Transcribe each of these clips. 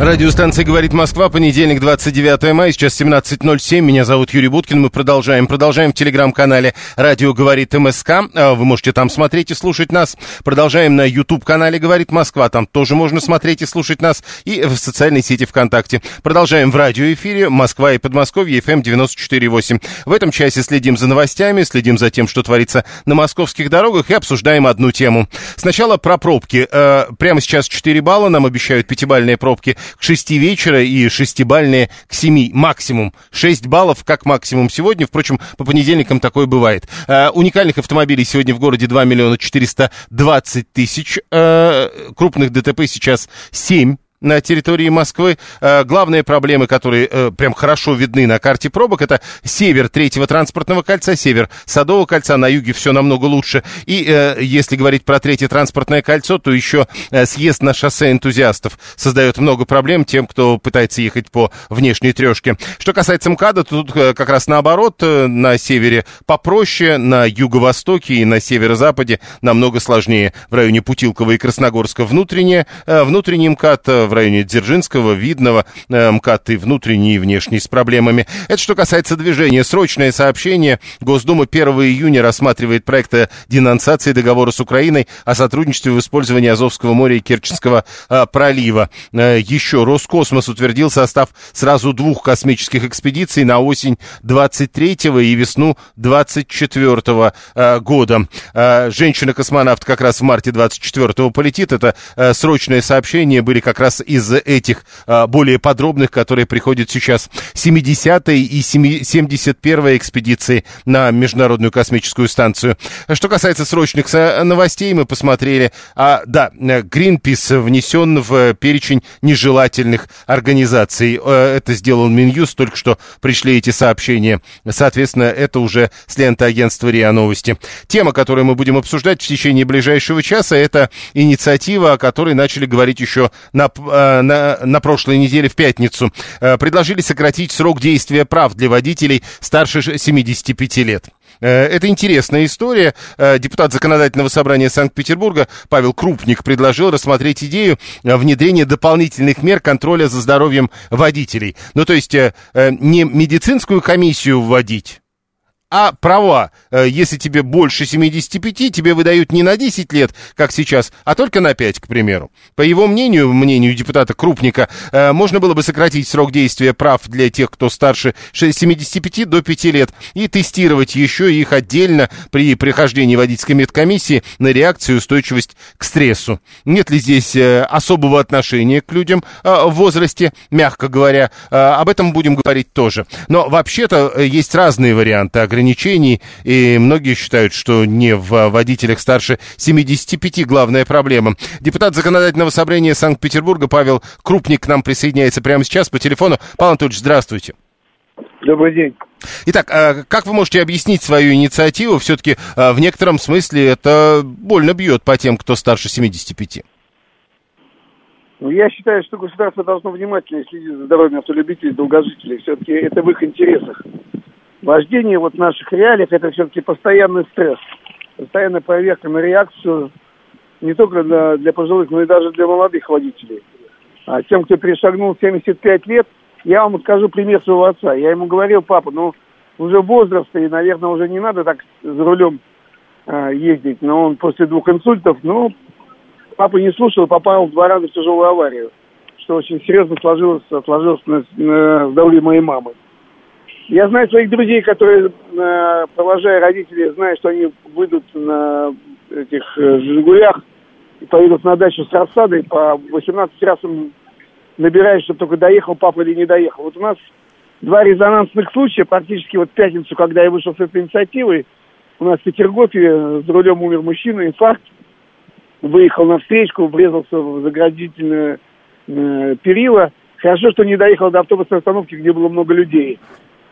Радиостанция «Говорит Москва», понедельник, 29 мая, сейчас 17.07. Меня зовут Юрий Буткин, мы продолжаем. Продолжаем в телеграм-канале «Радио говорит МСК». А, Вы можете там смотреть и слушать нас. Продолжаем на YouTube-канале «Говорит Москва». Там тоже можно смотреть и слушать нас. И в социальной сети ВКонтакте. Продолжаем в радиоэфире «Москва и Подмосковье» FM 94.8. В этом часе следим за новостями, следим за тем, что творится на московских дорогах и обсуждаем одну тему. Сначала про пробки. Э, Прямо сейчас 4 балла, нам обещают пятибальные пробки к 6 вечера и шестибальные к 7 максимум. 6 баллов как максимум сегодня. Впрочем, по понедельникам такое бывает. Э, уникальных автомобилей сегодня в городе 2 миллиона 420 тысяч. Э, крупных ДТП сейчас 7 на территории Москвы. Э, главные проблемы, которые э, прям хорошо видны на карте пробок, это север третьего транспортного кольца, север Садового кольца, на юге все намного лучше. И э, если говорить про третье транспортное кольцо, то еще съезд на шоссе энтузиастов создает много проблем тем, кто пытается ехать по внешней трешке. Что касается МКАДа, то тут как раз наоборот, на севере попроще, на юго-востоке и на северо-западе намного сложнее. В районе Путилково и Красногорска внутреннее, внутренний МКАД, э, в районе Дзержинского, Видного, э, МКАД и внутренний, и внешний с проблемами. Это что касается движения. Срочное сообщение. Госдума 1 июня рассматривает проект о денонсации договора с Украиной о сотрудничестве в использовании Азовского моря и Керченского э, пролива. Э, еще Роскосмос утвердил состав сразу двух космических экспедиций на осень 23 и весну 24 э, года. Женщина-космонавт как раз в марте 24 полетит. Это срочное сообщение были как раз из этих э, более подробных, которые приходят сейчас. 70-я и 71-я экспедиции на Международную космическую станцию. Что касается срочных новостей, мы посмотрели. А, да, э, Greenpeace внесен в перечень нежелательных организаций. Э, Это сделал Минюст, только что пришли эти сообщения. Соответственно, это уже с ленты агентства РИА Новости. Тема, которую мы будем обсуждать в течение ближайшего часа, это инициатива, о которой начали говорить еще на, э, на, на прошлой неделе в пятницу. Э, Предложили сократить срок действия прав для водителей старше ш- 75 лет. Э, Это интересная история. Депутат Законодательного собрания Санкт-Петербурга Павел Крупник предложил рассмотреть идею внедрения дополнительных мер контроля за здоровьем водителей. Ну, то есть не медицинскую комиссию вводить, а права, э, если тебе больше 75, тебе выдают не на 10 лет, как сейчас, а только на 5, к примеру. По его мнению, мнению депутата Крупника, э, можно было бы сократить срок действия прав для тех, кто старше ше- 75 до 5 лет, и тестировать еще их отдельно при прохождении водительской медкомиссии на реакцию и устойчивость к стрессу. Нет ли здесь э, особого отношения к людям в возрасте, мягко говоря, об этом будем говорить тоже. Но вообще-то есть разные варианты ограничений, и многие считают, что не в водителях старше 75 главная проблема. Депутат Законодательного собрания Санкт-Петербурга Павел Крупник к нам присоединяется прямо сейчас по телефону. Павел Анатольевич, здравствуйте. Добрый день. Итак, э, как вы можете объяснить свою инициативу? Все-таки в некотором смысле это больно бьет по тем, кто старше 75. Ну, я считаю, что государство должно внимательно следить за здоровьем автолюбителей, долгожителей. Все-таки это в их интересах. Вождение вот в наших реалиях это все-таки постоянный стресс. Постоянная проверка на реакцию не только для, для пожилых, но и даже для молодых водителей. А тем, кто перешагнул 75 лет, я вам скажу пример своего отца. Я ему говорил, папа, ну уже возраст, и, наверное, уже не надо так за рулем э, ездить. Но он после двух инсультов, ну, папа не слушал, попал два раза в тяжелую аварию, что очень серьезно сложилось, отложилось на, на здоровье моей мамы. Я знаю своих друзей, которые, э, провожая родителей, зная, что они выйдут на этих э, «Жигулях» и поедут на дачу с рассадой, по 18 раз им набираешь, чтобы только доехал папа или не доехал. Вот у нас два резонансных случая, практически вот в пятницу, когда я вышел с этой инициативой, у нас в Петергофе за рулем умер мужчина, инфаркт, выехал на встречку, врезался в заградительное э, перила. Хорошо, что не доехал до автобусной остановки, где было много людей.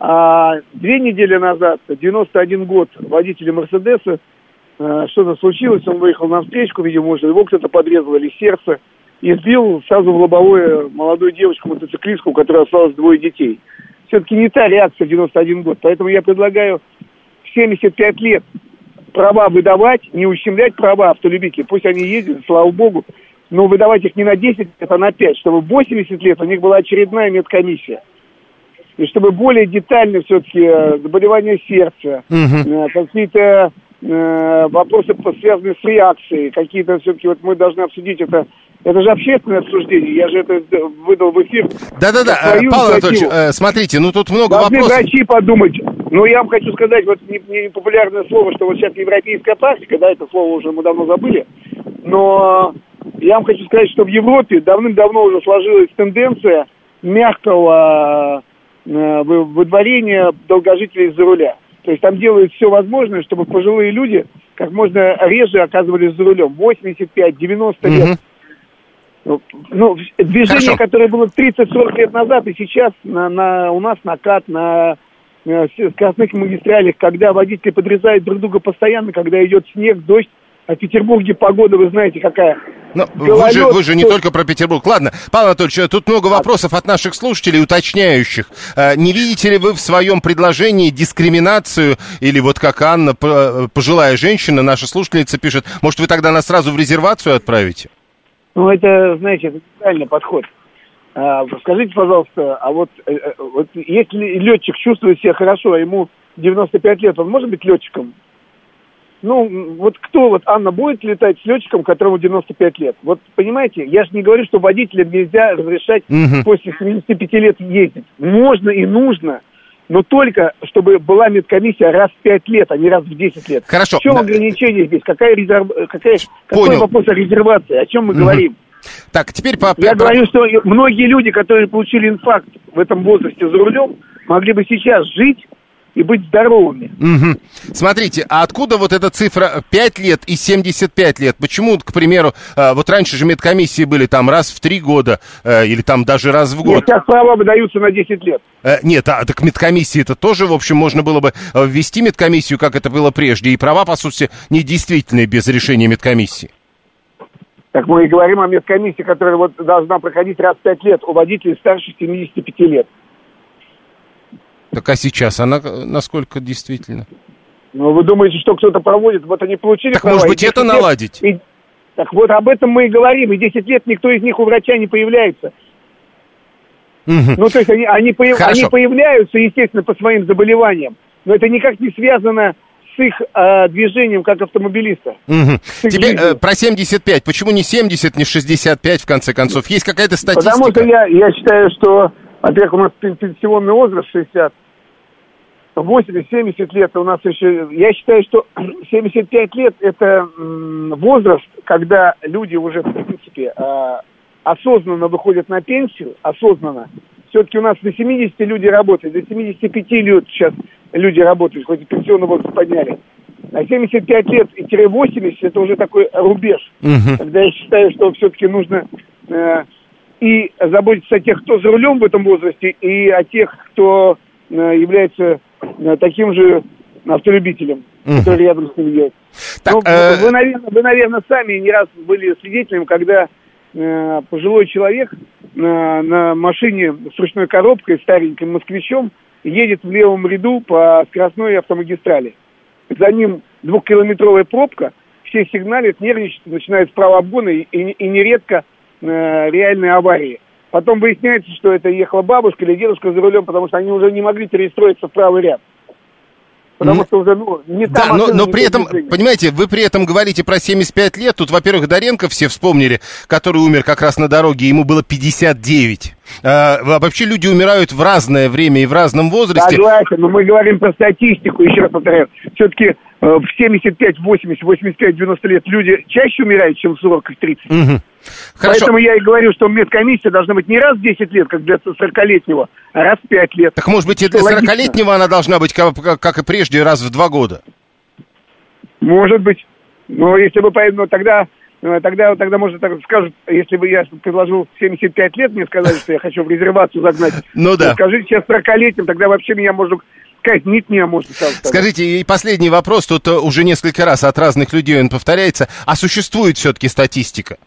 А две недели назад, 91 год, водителя Мерседеса, э, что-то случилось, он выехал на встречку, видимо, может, его кто-то подрезал или сердце, и сбил сразу в лобовое молодую девочку-мотоциклистку, у которой осталось двое детей. Все-таки не та реакция в 91 год, поэтому я предлагаю в 75 лет права выдавать, не ущемлять права автолюбителей. Пусть они ездят, слава богу, но выдавать их не на 10 лет, а на 5, чтобы в 80 лет у них была очередная медкомиссия. И чтобы более детально все-таки э, заболевания сердца, угу. какие-то э, вопросы, связанные с реакцией, какие-то все-таки вот мы должны обсудить это это же общественное обсуждение, я же это выдал в эфир. Да-да-да, Павел Анатольевич, э, смотрите, ну тут много Должны вопросов. врачи подумать. Ну, я вам хочу сказать, вот непопулярное слово, что вот сейчас европейская практика, да, это слово уже мы давно забыли, но я вам хочу сказать, что в Европе давным-давно уже сложилась тенденция мягкого э, выдворения долгожителей за руля. То есть там делают все возможное, чтобы пожилые люди как можно реже оказывались за рулем. 85-90 лет. Угу. Ну, ну, движение, Хорошо. которое было 30-40 лет назад, и сейчас на, на, у нас накат на э, скоростных магистралях, когда водители подрезают друг друга постоянно, когда идет снег, дождь, в Петербурге погода, вы знаете, какая. Но ну, вы, же, вы же не только про Петербург. Ладно, Павел Анатольевич, тут много вопросов от наших слушателей, уточняющих. Э, не видите ли вы в своем предложении дискриминацию, или вот как Анна, пожилая женщина, наша слушательница пишет, может, вы тогда нас сразу в резервацию отправите? Ну, это, знаете, это правильный подход. А, скажите, пожалуйста, а вот, э, э, вот если летчик чувствует себя хорошо, а ему 95 лет, он может быть летчиком? Ну, вот кто, вот Анна будет летать с летчиком, которому 95 лет? Вот, понимаете, я же не говорю, что водителям нельзя разрешать угу. после 75 лет ездить. Можно и нужно но только чтобы была медкомиссия раз в 5 лет, а не раз в 10 лет. Хорошо. В чем ограничение здесь? Какая резерв... Какая... Какой вопрос о резервации? О чем мы угу. говорим? Так, теперь по... Я говорю, что многие люди, которые получили инфаркт в этом возрасте за рулем, могли бы сейчас жить и быть здоровыми. Угу. Смотрите, а откуда вот эта цифра 5 лет и 75 лет? Почему, к примеру, э, вот раньше же медкомиссии были там раз в 3 года э, или там даже раз в год? Нет, сейчас права выдаются на 10 лет. Э, нет, а так медкомиссии это тоже, в общем, можно было бы ввести медкомиссию, как это было прежде, и права, по сути, недействительные без решения медкомиссии. Так мы и говорим о медкомиссии, которая вот должна проходить раз в 5 лет у водителей старше 75 лет. Так а сейчас она насколько действительно? Ну, вы думаете, что кто-то проводит? Вот они получили Так, права, может быть, это лет, наладить? И, так вот, об этом мы и говорим. И 10 лет никто из них у врача не появляется. Угу. Ну, то есть они, они, появ, они появляются, естественно, по своим заболеваниям. Но это никак не связано с их э, движением как автомобилиста. Угу. Тебе э, про 75. Почему не 70, не 65, в конце концов? Есть какая-то статистика? Потому что я, я считаю, что, во-первых, у нас пенсионный возраст 60, 80-70 лет у нас еще... Я считаю, что 75 лет – это возраст, когда люди уже, в принципе, а, осознанно выходят на пенсию, осознанно. Все-таки у нас до 70 люди работают, до 75 лет сейчас люди работают, хоть и пенсионный возраст подняли. А 75 лет-80 – это уже такой рубеж, угу. когда я считаю, что все-таки нужно э, и заботиться о тех, кто за рулем в этом возрасте, и о тех, кто э, является таким же автолюбителем, mm. который рядом с ним едет. Так, ну, э... вы, наверное, вы, наверное, сами не раз были свидетелем, когда э, пожилой человек э, на машине с ручной коробкой, стареньким москвичом, едет в левом ряду по скоростной автомагистрали. За ним двухкилометровая пробка, все сигналят, нервничают, начинают справа обгона и, и, и нередко э, реальные аварии. Потом выясняется, что это ехала бабушка или дедушка за рулем, потому что они уже не могли перестроиться в правый ряд. Потому что уже, ну, не да, там... Но, но при этом, движение. понимаете, вы при этом говорите про 75 лет. Тут, во-первых, Доренко все вспомнили, который умер как раз на дороге, ему было 59. А, вообще люди умирают в разное время и в разном возрасте. Согласен, но мы говорим про статистику, еще раз повторяю. Все-таки э, в 75, 80, 85, 90 лет люди чаще умирают, чем в 40 и 30. Угу. Хорошо. Поэтому я и говорю, что медкомиссия должна быть не раз в 10 лет, как для 40-летнего, а раз в 5 лет. Так может быть и для 40-летнего она должна быть, как, как и прежде, раз в 2 года? Может быть. Но если бы, ну, тогда Э, тогда, тогда может, так скажут, если бы я предложил 75 лет, мне сказали, что я хочу в резервацию загнать. Ну да. Скажите сейчас 40-летним, тогда вообще меня можно сказать, нет, не можно сказать. Скажите, и последний вопрос, тут э, уже несколько раз от разных людей он повторяется, а существует все-таки статистика?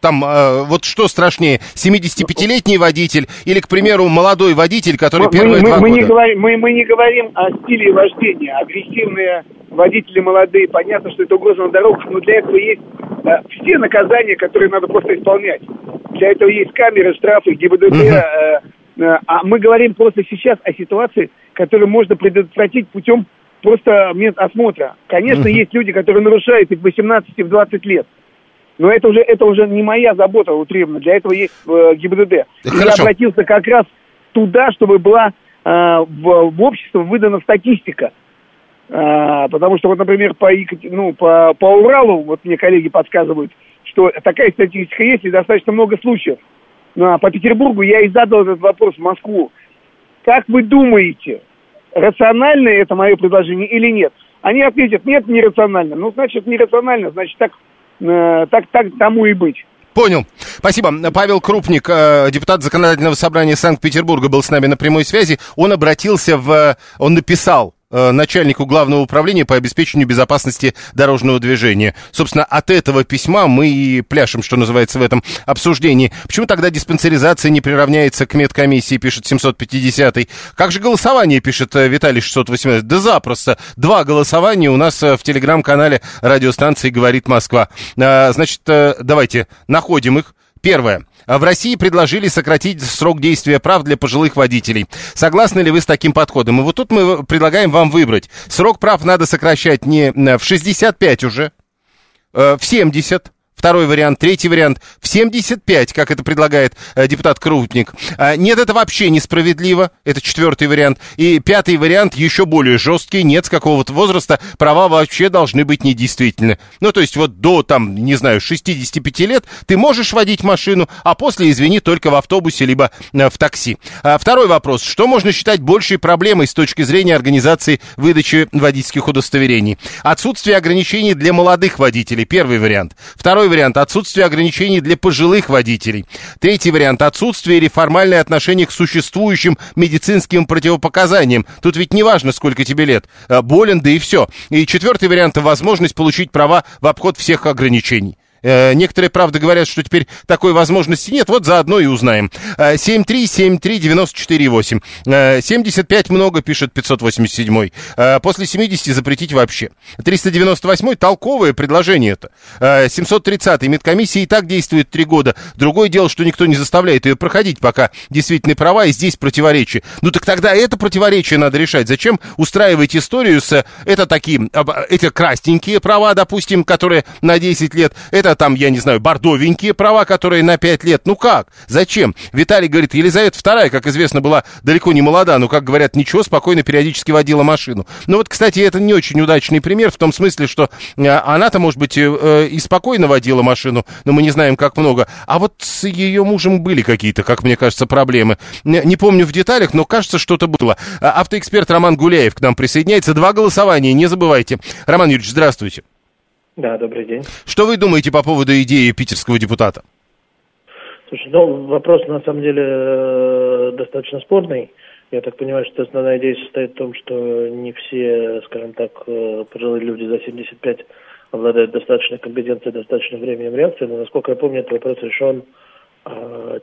Там э, вот что страшнее, 75-летний водитель или, к примеру, молодой водитель, который мы, первые мы, два мы года? Не говорим, мы, мы не говорим о стиле вождения. Агрессивные водители молодые, понятно, что это угроза на дорогах, но для этого есть э, все наказания, которые надо просто исполнять. Для этого есть камеры, штрафы, ГИБДД. Угу. Э, э, а мы говорим просто сейчас о ситуации, которую можно предотвратить путем просто осмотра. Конечно, угу. есть люди, которые нарушают и в 18, и в 20 лет. Но это уже, это уже не моя забота утребна. Для этого есть э, ГИБДД. Хорошо. Я обратился как раз туда, чтобы была э, в, в общество выдана статистика. Э, потому что, вот, например, по, ну, по, по Уралу, вот мне коллеги подсказывают, что такая статистика есть и достаточно много случаев. Ну, а по Петербургу я и задал этот вопрос в Москву. Как вы думаете, рационально это мое предложение или нет? Они ответят, нет, нерационально. Ну, значит, нерационально, значит, так так, так тому и быть. Понял. Спасибо. Павел Крупник, э, депутат Законодательного собрания Санкт-Петербурга, был с нами на прямой связи. Он обратился в... Он написал Э, начальнику главного управления по обеспечению безопасности дорожного движения. Собственно, от этого письма мы и пляшем, что называется, в этом обсуждении. Почему тогда диспансеризация не приравняется к медкомиссии, пишет 750-й? Как же голосование, пишет э, Виталий 618? Да запросто. Два голосования у нас э, в телеграм-канале радиостанции «Говорит Москва». Значит, давайте находим их. Первое. А в России предложили сократить срок действия прав для пожилых водителей. Согласны ли вы с таким подходом? И вот тут мы предлагаем вам выбрать. Срок прав надо сокращать не в 65 уже, в 70, Второй вариант. Третий вариант. В 75, как это предлагает э, депутат Крутник. А, нет, это вообще несправедливо. Это четвертый вариант. И пятый вариант еще более жесткий. Нет, с какого-то возраста права вообще должны быть недействительны. Ну, то есть вот до, там, не знаю, 65 лет ты можешь водить машину, а после, извини, только в автобусе либо э, в такси. А, второй вопрос. Что можно считать большей проблемой с точки зрения организации выдачи водительских удостоверений? Отсутствие ограничений для молодых водителей. Первый вариант. Второй вариант – отсутствие ограничений для пожилых водителей. Третий вариант – отсутствие или формальное отношение к существующим медицинским противопоказаниям. Тут ведь не важно, сколько тебе лет. Э, болен, да и все. И четвертый вариант – возможность получить права в обход всех ограничений. Э, некоторые, правда, говорят, что теперь такой возможности нет. Вот заодно и узнаем. 7373948. Э, 75 э, много, пишет 587. После 70 запретить вообще. 398 толковое предложение это. 730 медкомиссия и так действует 3 года. Другое дело, что никто не заставляет ее проходить, пока действительно права, и здесь противоречие. Ну так тогда это противоречие надо решать. Зачем устраивать историю с... Это такие... Это красненькие права, допустим, которые на 10 лет. Это это там, я не знаю, бордовенькие права, которые на 5 лет. Ну как? Зачем? Виталий говорит, Елизавета II, как известно, была далеко не молода, но, как говорят, ничего, спокойно периодически водила машину. Ну вот, кстати, это не очень удачный пример в том смысле, что э, она-то, может быть, э, э, и спокойно водила машину, но мы не знаем, как много. А вот с ее мужем были какие-то, как мне кажется, проблемы. Не помню в деталях, но кажется, что-то было. А, автоэксперт Роман Гуляев к нам присоединяется. Два голосования, не забывайте. Роман Юрьевич, здравствуйте. Да, добрый день. Что вы думаете по поводу идеи питерского депутата? Слушай, ну, вопрос на самом деле э, достаточно спорный. Я так понимаю, что основная идея состоит в том, что не все, скажем так, э, пожилые люди за 75 обладают достаточной компетенцией, достаточным временем реакции, но, насколько я помню, этот вопрос решен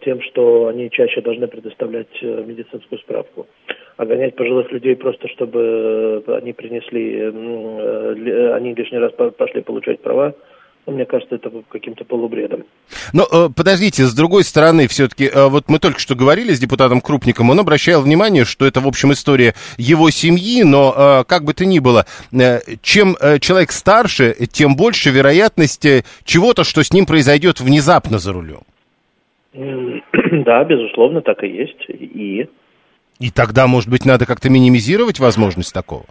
тем, что они чаще должны предоставлять э, медицинскую справку а гонять пожилых людей просто, чтобы э, они принесли, э, э, они лишний раз пошли получать права, ну, мне кажется, это каким-то полубредом. Но подождите, с другой стороны, все-таки, вот мы только что говорили с депутатом Крупником, он обращал внимание, что это, в общем, история его семьи, но как бы то ни было, чем человек старше, тем больше вероятность чего-то, что с ним произойдет внезапно за рулем. Да, безусловно, так и есть. И и тогда, может быть, надо как-то минимизировать возможность такого?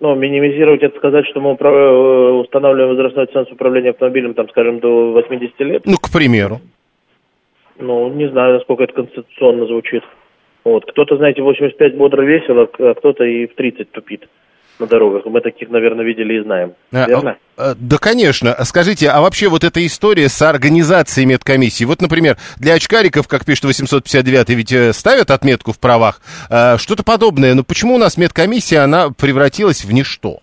Ну, минимизировать это сказать, что мы э, устанавливаем возрастной ценз управления автомобилем, там, скажем, до 80 лет. Ну, к примеру. Ну, не знаю, насколько это конституционно звучит. Вот. Кто-то, знаете, 85 бодро весело, а кто-то и в 30 тупит. На дорогах. Мы таких, наверное, видели и знаем. А, Верно? а, Да, конечно. Скажите, а вообще вот эта история с организацией медкомиссии, вот, например, для очкариков, как пишет 859 ведь э, ставят отметку в правах, а, что-то подобное. Но почему у нас медкомиссия, она превратилась в ничто?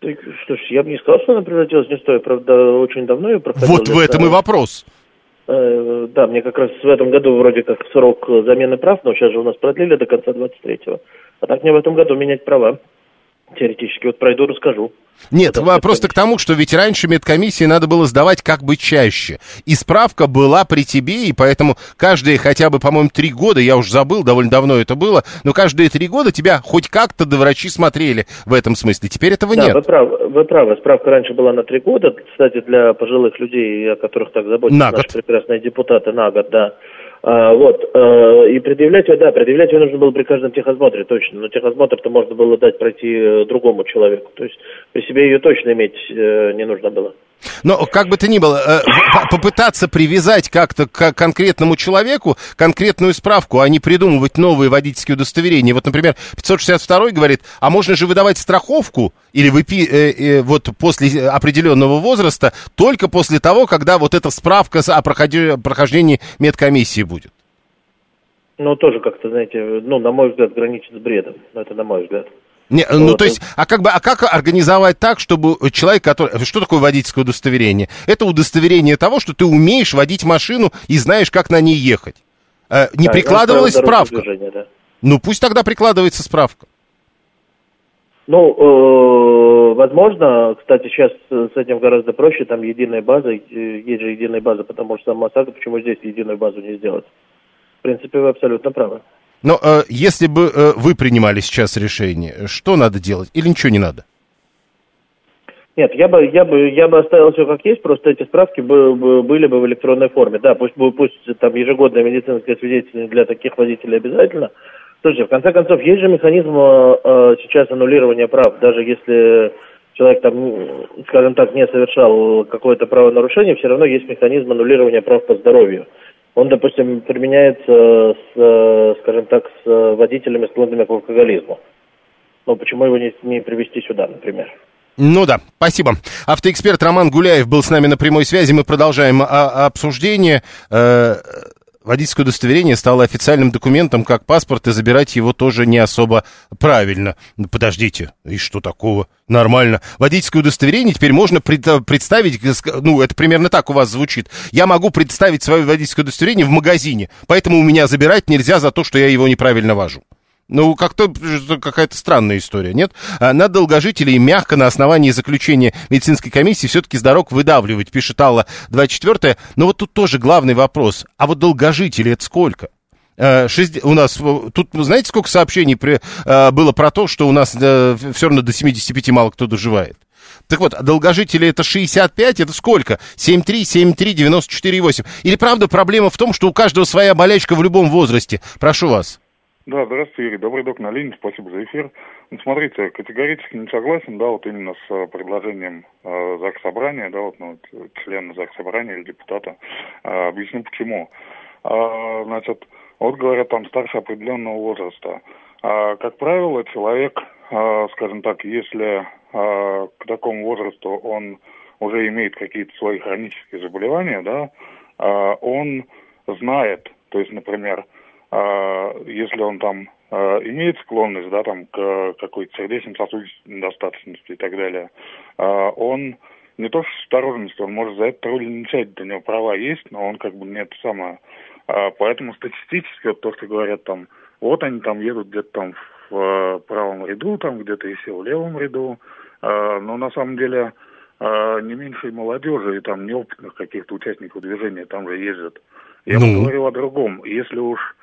Так, что ж, я бы не сказал, что она превратилась в ничто. Я, правда, очень давно ее проходил. Вот в этом а, и вопрос. э, Да, мне как раз в этом году вроде как срок замены прав, но сейчас же у нас продлили до конца 23-го. А так мне в этом году менять права. Теоретически. Вот пройду, расскажу. Нет, Потому просто к тому, что ведь раньше медкомиссии надо было сдавать как бы чаще. И справка была при тебе, и поэтому каждые хотя бы, по-моему, три года, я уже забыл, довольно давно это было, но каждые три года тебя хоть как-то до врачи смотрели в этом смысле. Теперь этого Да, нет. вы правы, вы правы. Справка раньше была на три года. Кстати, для пожилых людей, о которых так заботятся На наши год. прекрасные депутаты, на год, да. А, вот, э, и предъявлять ее, да, предъявлять ее нужно было при каждом техосмотре, точно. Но техосмотр-то можно было дать пройти э, другому человеку. То есть при себе ее точно иметь э, не нужно было. Но как бы то ни было, э, попытаться привязать как-то к конкретному человеку конкретную справку, а не придумывать новые водительские удостоверения. Вот, например, 562 говорит, а можно же выдавать страховку или выпи, э, э, вот после определенного возраста только после того, когда вот эта справка о прохождении медкомиссии будет. Ну, тоже как-то, знаете, ну, на мой взгляд, граничит с бредом. Но это на мой взгляд. Не, ну, Вот, то есть, а как бы, а как организовать так, чтобы человек, который... Что такое водительское удостоверение? Это удостоверение того, что ты умеешь водить машину и знаешь, как на ней ехать. Э, не Да, прикладывалась справка? движения, да. Ну, пусть тогда прикладывается справка. Ну, э, возможно, кстати, сейчас с этим гораздо проще, там единая база, э, есть же единая база, потому что сам ОСАГО, почему здесь единую базу не сделать? В принципе, вы абсолютно правы. Но э, если бы э, вы принимали сейчас решение, что надо делать или ничего не надо? Нет, я бы, я бы, я бы оставил все как есть, просто эти справки бы, бы- были бы в электронной форме. Да, пусть, пусть там ежегодное медицинское свидетельство для таких водителей обязательно. Слушайте, в конце концов, есть же механизм э, э, сейчас аннулирования прав, даже если человек там, скажем так, не совершал какое-то правонарушение, все равно есть механизм аннулирования прав по здоровью. Он, допустим, применяется с, э, скажем так, с э, водителями, склонными к алкоголизму. Ну, почему его не, не привести сюда, например? Ну да, спасибо. Автоэксперт Роман Гуляев был с нами на прямой связи. Мы продолжаем а, обсуждение. Водительское удостоверение стало официальным документом, как паспорт, и забирать его тоже не особо правильно. Ну, подождите, и что такого? Нормально. Водительское удостоверение теперь можно пред- представить, э, ну, это примерно так у вас звучит. Я могу представить свое водительское удостоверение в магазине, поэтому у меня забирать нельзя за то, что я его неправильно вожу. Ну, как-то какая-то странная история, нет? А, Надо долгожителей мягко на основании заключения медицинской комиссии все-таки с дорог выдавливать, пишет Алла 24 Но вот тут тоже главный вопрос. А вот долгожители это сколько? Э, шесть- у нас э, тут, знаете, сколько сообщений при- э, было про то, что у нас все равно до 75 мало кто доживает? Так вот, а долгожители это 65, это сколько? 7,3, 7,3, 94,8. Или правда проблема в том, что у каждого своя болячка в любом возрасте? Прошу вас. Да, здравствуйте, Юрий. Добрый док на линии. Спасибо за эфир. Ну, смотрите, категорически не согласен, да, вот именно с э, предложением э, ЗАГС Собрания, да, вот, ну, вот, члена ЗАГС Собрания или депутата. Э, объясню почему. А, значит, вот говорят, там старше определенного возраста. А, как правило, человек, а, скажем так, если а, к такому возрасту он уже имеет какие-то свои хронические заболевания, да, а, он знает, то есть, например, если он там а, имеет склонность, да, там, к какой-то сердечно-сосудистой недостаточности и так далее, а, он не то что с осторожностью, он может за это начать, у него права есть, но он как бы не это самое. А, поэтому статистически вот то, что говорят там, вот они там едут где-то там в правом ряду, там где-то еще в левом ряду, а, но на самом деле а, не меньше и молодежи, и там неопытных каких-то участников движения там же ездят. Я Ну? бы говорил о другом. Если уж а,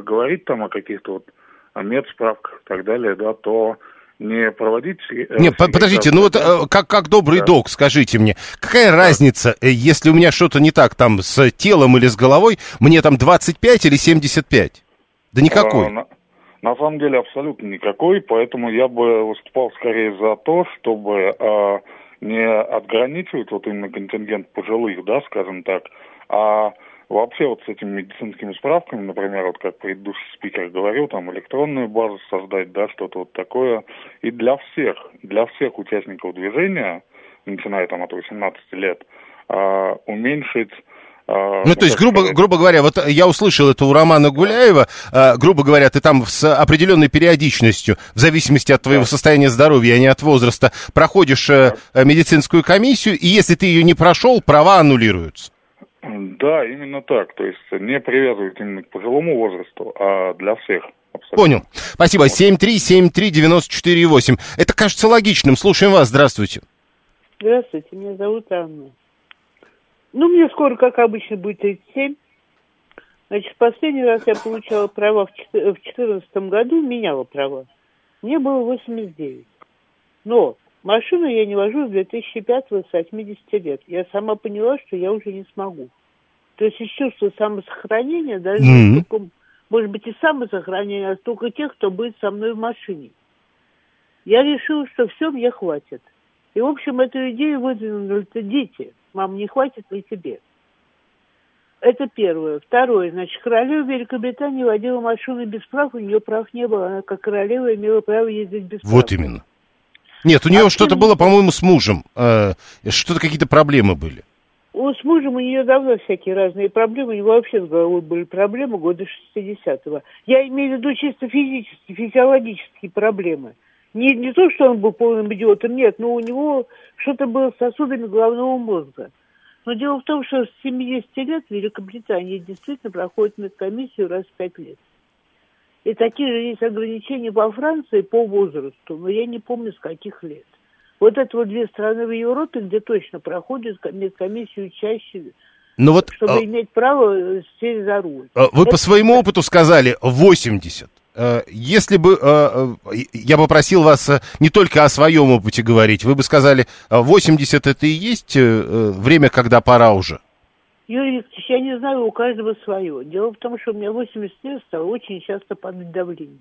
говорить там о каких-то вот о медсправках и так далее, да, то не проводить... э, Не, по- подождите, ну вот да, э, как, как добрый Да. док, скажите мне, какая разница, э, если у меня что-то не так там с телом или с головой, мне там 25 или 75? Да никакой. А, на, на самом деле абсолютно никакой, поэтому я бы выступал скорее за то, чтобы а, не отграничивать вот именно контингент пожилых, да, скажем так, а Вообще вот с этими медицинскими справками, например, вот как предыдущий спикер говорил, там электронную базу создать, да, что-то вот такое. И для всех, для всех участников движения, начиная там от 18 лет, э, уменьшить а, ну, то есть, грубо, грубо говоря, вот я услышал это у Романа Гуляева, а, грубо говоря, ты там с определенной периодичностью, в зависимости от твоего да. состояния здоровья, а не от возраста, проходишь да. Э, медицинскую комиссию, и если ты ее не прошел, права аннулируются. Да, именно так. То есть не привязывают именно к пожилому возрасту, а для всех. Абсолютно. Понял. Спасибо. 7373948. Это кажется логичным. Слушаем вас. Здравствуйте. Здравствуйте. Меня зовут Анна. Ну, мне скоро, как обычно, будет 37. Значит, последний раз я получала права в 2014 году, меняла права. Мне было 89. Но машину я не вожу с 2005 с 80 лет. Я сама поняла, что я уже не смогу. То есть из чувства самосохранения, даже, mm-hmm. только, может быть, и самосохранения, а только тех, кто будет со мной в машине. Я решила, что все, мне хватит. И, в общем, эту идею выдвинули дети – мам, не хватит ли тебе? Это первое. Второе, значит, королева Великобритании водила машину без прав, у нее прав не было. Она как королева имела право ездить без прав. Вот именно. Нет, у нее а что-то было, по-моему, с мужем. Э, что-то какие-то проблемы были. У, с мужем у нее давно всякие разные проблемы. У него вообще с головой были проблемы года 60-го. Я имею в виду чисто физические, физиологические проблемы. Не, не то, что он был полным идиотом, нет, но у него что-то было с сосудами головного мозга. Но дело в том, что с 70 лет в Великобритании действительно проходит медкомиссию раз в 5 лет. И такие же есть ограничения во Франции по возрасту, но я не помню, с каких лет. Вот это вот две страны в Европе, где точно проходят медкомиссию чаще, но вот, чтобы а, иметь право сесть за руль. А, вы это, по своему опыту сказали 80. Э, если бы э, э, я попросил вас не только о своем опыте говорить, вы бы сказали, 80 это и есть время, когда пора уже? Юрий Викторович, я не знаю, у каждого свое. Дело в том, что у меня 80 лет стало очень часто падать давление.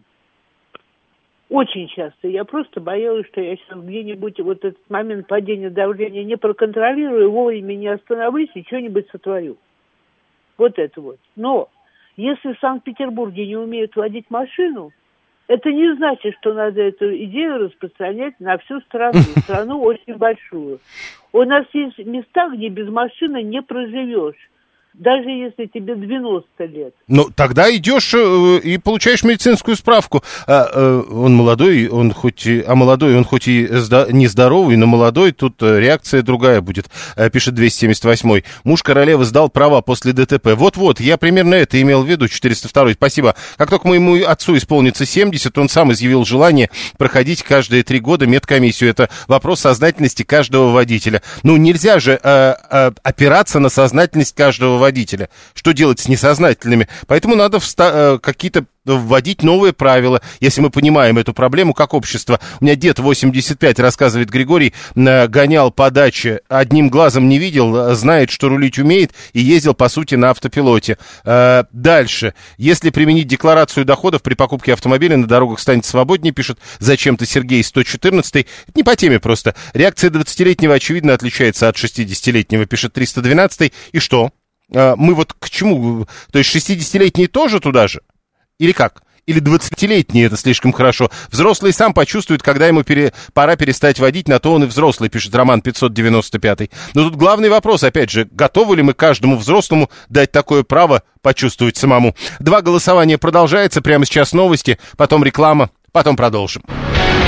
Очень часто. Я просто боялась, что я сейчас где-нибудь вот этот момент падения давления не проконтролирую, вовремя не остановлюсь и что-нибудь сотворю. Вот это вот. Но если в Санкт-Петербурге не умеют водить машину, это не значит, что надо эту идею распространять на всю страну. Страну очень большую. У нас есть места, где без машины не проживешь даже если тебе 90 лет. Ну, тогда идешь э, и получаешь медицинскую справку. А, э, он молодой, он хоть а молодой, он хоть и не здоровый, но молодой, тут э, реакция другая будет, пишет 278-й. Муж королевы сдал права после ДТП. Вот-вот, я примерно это имел в виду, 402 Спасибо. Как только моему отцу исполнится 70, он сам изъявил желание проходить каждые три года медкомиссию. Это вопрос сознательности каждого водителя. Ну, нельзя же э, э, опираться на сознательность каждого водителя водителя. Что делать с несознательными? Поэтому надо вста- э, какие-то вводить новые правила, если мы понимаем эту проблему как общество. У меня дед 85, рассказывает Григорий, гонял по даче, одним глазом не видел, знает, что рулить умеет и ездил, по сути, на автопилоте. Э, дальше. Если применить декларацию доходов при покупке автомобиля, на дорогах станет свободнее, пишет зачем-то Сергей 114. Не по теме просто. Реакция 20-летнего, очевидно, отличается от 60-летнего, пишет 312. И что? Э, мы вот к чему? То есть 60-летние тоже туда же? Или как? Или 20-летний это слишком хорошо. Взрослый сам почувствует, когда ему пере... пора перестать водить, на то он и взрослый, пишет Роман 595. Но тут главный вопрос, опять же, готовы ли мы каждому взрослому дать такое право почувствовать самому? Два голосования продолжается, прямо сейчас новости, потом реклама, потом продолжим.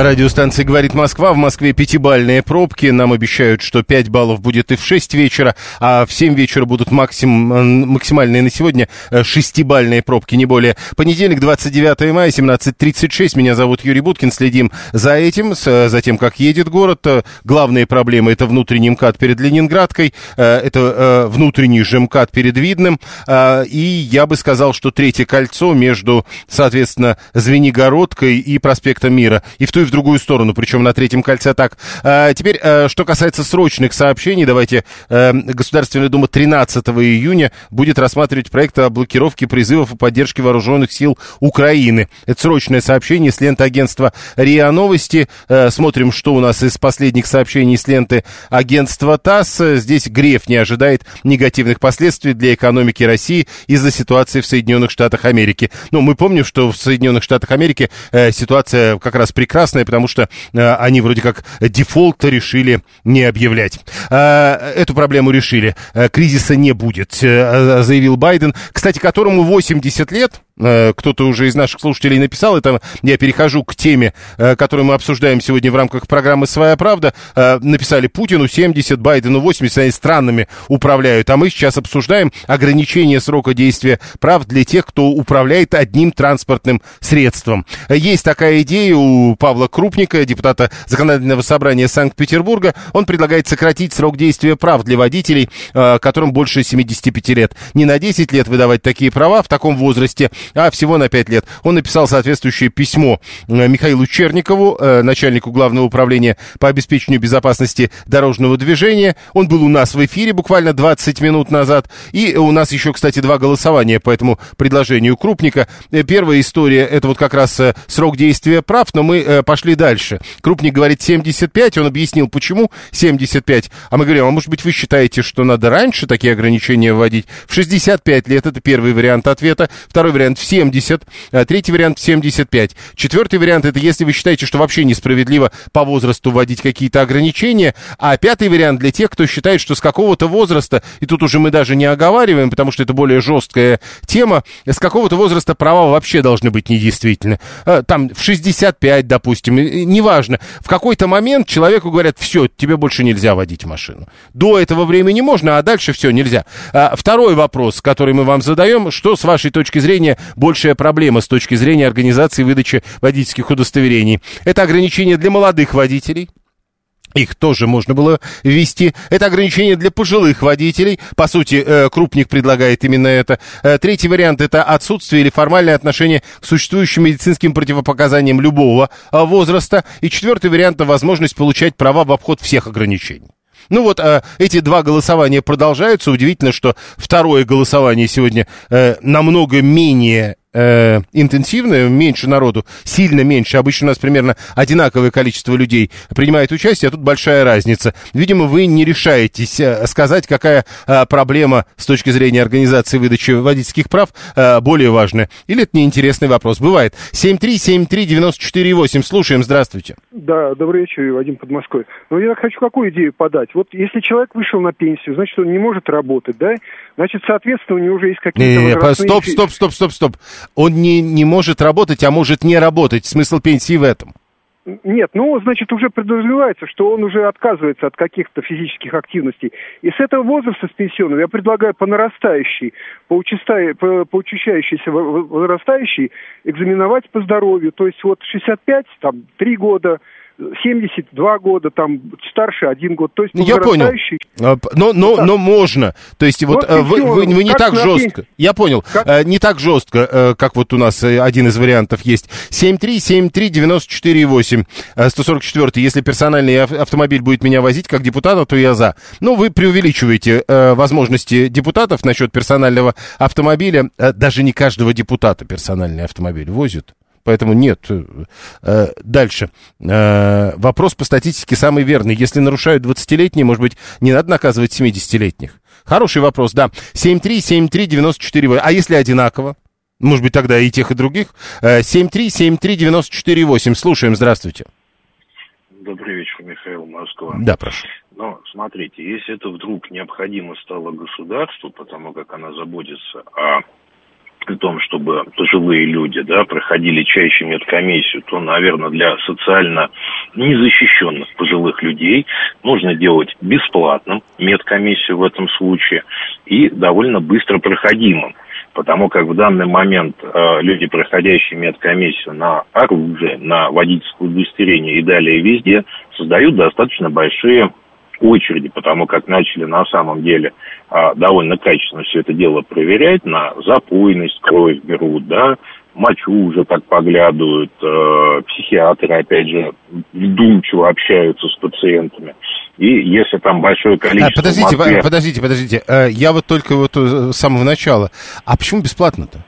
Радиостанция «Говорит Москва». В Москве пятибальные пробки. Нам обещают, что 5 баллов будет и в 6 вечера, а в 7 вечера будут максим, максимальные на сегодня э, шестибальные пробки, не более. Понедельник, 29 мая, 17.36. Меня зовут Юрий Буткин. Следим за этим, за тем, как едет город. Э, главные проблемы – это внутренний МКАД перед Ленинградкой, э, это внутренний же МКАД перед Видным. И я бы сказал, что третье кольцо между, соответственно, Звенигородкой и проспектом Мира. И в ту в другую сторону, причем на третьем кольце так. А, теперь, а, что касается срочных сообщений, давайте, а, Государственная Дума 13 июня будет рассматривать проект о блокировке призывов и поддержке вооруженных сил Украины. Это срочное сообщение с ленты агентства РИА Новости. А, смотрим, что у нас из последних сообщений с ленты агентства ТАСС. Здесь Греф не ожидает негативных последствий для экономики России из-за ситуации в Соединенных Штатах Америки. Ну, мы помним, что в Соединенных Штатах Америки э, ситуация как раз прекрасная, потому что э, они вроде как дефолт решили не объявлять. Э, эту проблему решили. Э, кризиса не будет, э, заявил Байден, кстати, которому 80 лет, Э, кто-то уже из наших слушателей написал, это я перехожу к теме, э, которую мы обсуждаем сегодня в рамках программы «Своя правда». Э, написали Путину 70, Байдену 80, они странными управляют. А мы сейчас обсуждаем ограничение срока действия прав для тех, кто управляет одним транспортным средством. Есть такая идея у Павла Крупника, депутата Законодательного собрания Санкт-Петербурга. Он предлагает сократить срок действия прав для водителей, которым больше 75 лет. Не на 10 лет выдавать такие права в таком возрасте, а всего на 5 лет. Он написал соответствующее письмо э, Михаилу Черникову, э, начальнику Главного управления по обеспечению безопасности дорожного движения. Он был у нас в эфире буквально 20 минут назад. И у нас еще, кстати, два голосования по этому предложению Крупника. Э, первая история, это вот как раз срок действия прав, но мы пошли дальше. Крупник говорит 75, он объяснил, почему 75. А мы говорим, а может быть вы считаете, что надо раньше такие ограничения вводить? В 65 лет, это первый вариант ответа. Второй вариант в 70, а третий вариант в 75. Четвертый вариант это если вы считаете, что вообще несправедливо по возрасту вводить какие-то ограничения. А пятый вариант для тех, кто считает, что с какого-то возраста, и тут уже мы даже не оговариваем, потому что это более жесткая тема, с какого-то возраста права вообще должны быть недействительны. А, там в 65, допустим, неважно. В какой-то момент человеку говорят, все, тебе больше нельзя водить машину. До этого времени можно, а дальше все, нельзя. А, второй вопрос, который мы вам задаем, что с вашей точки зрения большая проблема с точки зрения организации выдачи водительских удостоверений. Это ограничение для молодых водителей, их тоже можно было ввести. Это ограничение для пожилых водителей. По сути, э, Крупник предлагает именно это. Э, третий вариант – это отсутствие или формальное отношение к существующим медицинским противопоказаниям любого э, возраста. И четвертый вариант – это возможность получать права в обход всех ограничений. Ну вот э, эти два голосования продолжаются. Удивительно, что второе голосование сегодня э, намного менее э, интенсивная, меньше народу, сильно меньше. Обычно у нас примерно одинаковое количество людей принимает участие, а тут большая разница. Видимо, вы не решаетесь э, сказать, какая э, проблема с точки зрения организации выдачи водительских прав э, более важная. Или это неинтересный вопрос. Бывает. 7373948. Слушаем. Здравствуйте. Да, добрый вечер, Вадим Подмосковье. Ну, я хочу какую идею подать. Вот если человек вышел на пенсию, значит, он не может работать, да? Значит, соответственно, у него уже есть какие-то... Не, не, стоп, стоп, стоп, стоп, стоп он не, не может работать, а может не работать. Смысл пенсии в этом. Нет, ну, значит, уже подразумевается, что он уже отказывается от каких-то физических активностей. И с этого возраста, с пенсионного, я предлагаю по нарастающей, по, участай, по, по учащающейся возрастающей экзаменовать по здоровью. То есть вот 65, там, 3 года, 72 года, там старше один год. То есть Я понял. А, но, но, вот но можно. То есть вот, вот э, вы, вы, вы не так жестко. Я понял. Как? Э, не так жестко, э, как вот у нас один из вариантов есть. 7373948 144. Если персональный автомобиль будет меня возить как депутата, то я за. Ну, вы преувеличиваете возможности депутатов насчет персонального автомобиля. Даже не каждого депутата персональный автомобиль возят. Поэтому нет. Э, дальше. Э, вопрос по статистике самый верный. Если нарушают 20-летние, может быть, не надо наказывать 70-летних? Хороший вопрос, да. 7373948. А если одинаково? Может быть, тогда и тех, и других. 7373948. Э, Слушаем, здравствуйте. Добрый вечер, Михаил Москва. Да, прошу. Но смотрите, если это вдруг необходимо стало государству, потому как она заботится о при том, чтобы пожилые люди да, проходили чаще медкомиссию, то, наверное, для социально незащищенных пожилых людей нужно делать бесплатным медкомиссию в этом случае и довольно быстро проходимым. Потому как в данный момент э, люди, проходящие медкомиссию на оружие, на водительское удостоверение и далее везде, создают достаточно большие очереди, потому как начали на самом деле а, довольно качественно все это дело проверять, на запойность кровь берут, да, мочу уже так поглядывают, э, психиатры, опять же, вдумчиво общаются с пациентами. И если там большое А, количество... подождите, в Москве- по- подождите, подождите. Э, Я вот только вот э, с самого начала. А почему бесплатно-то?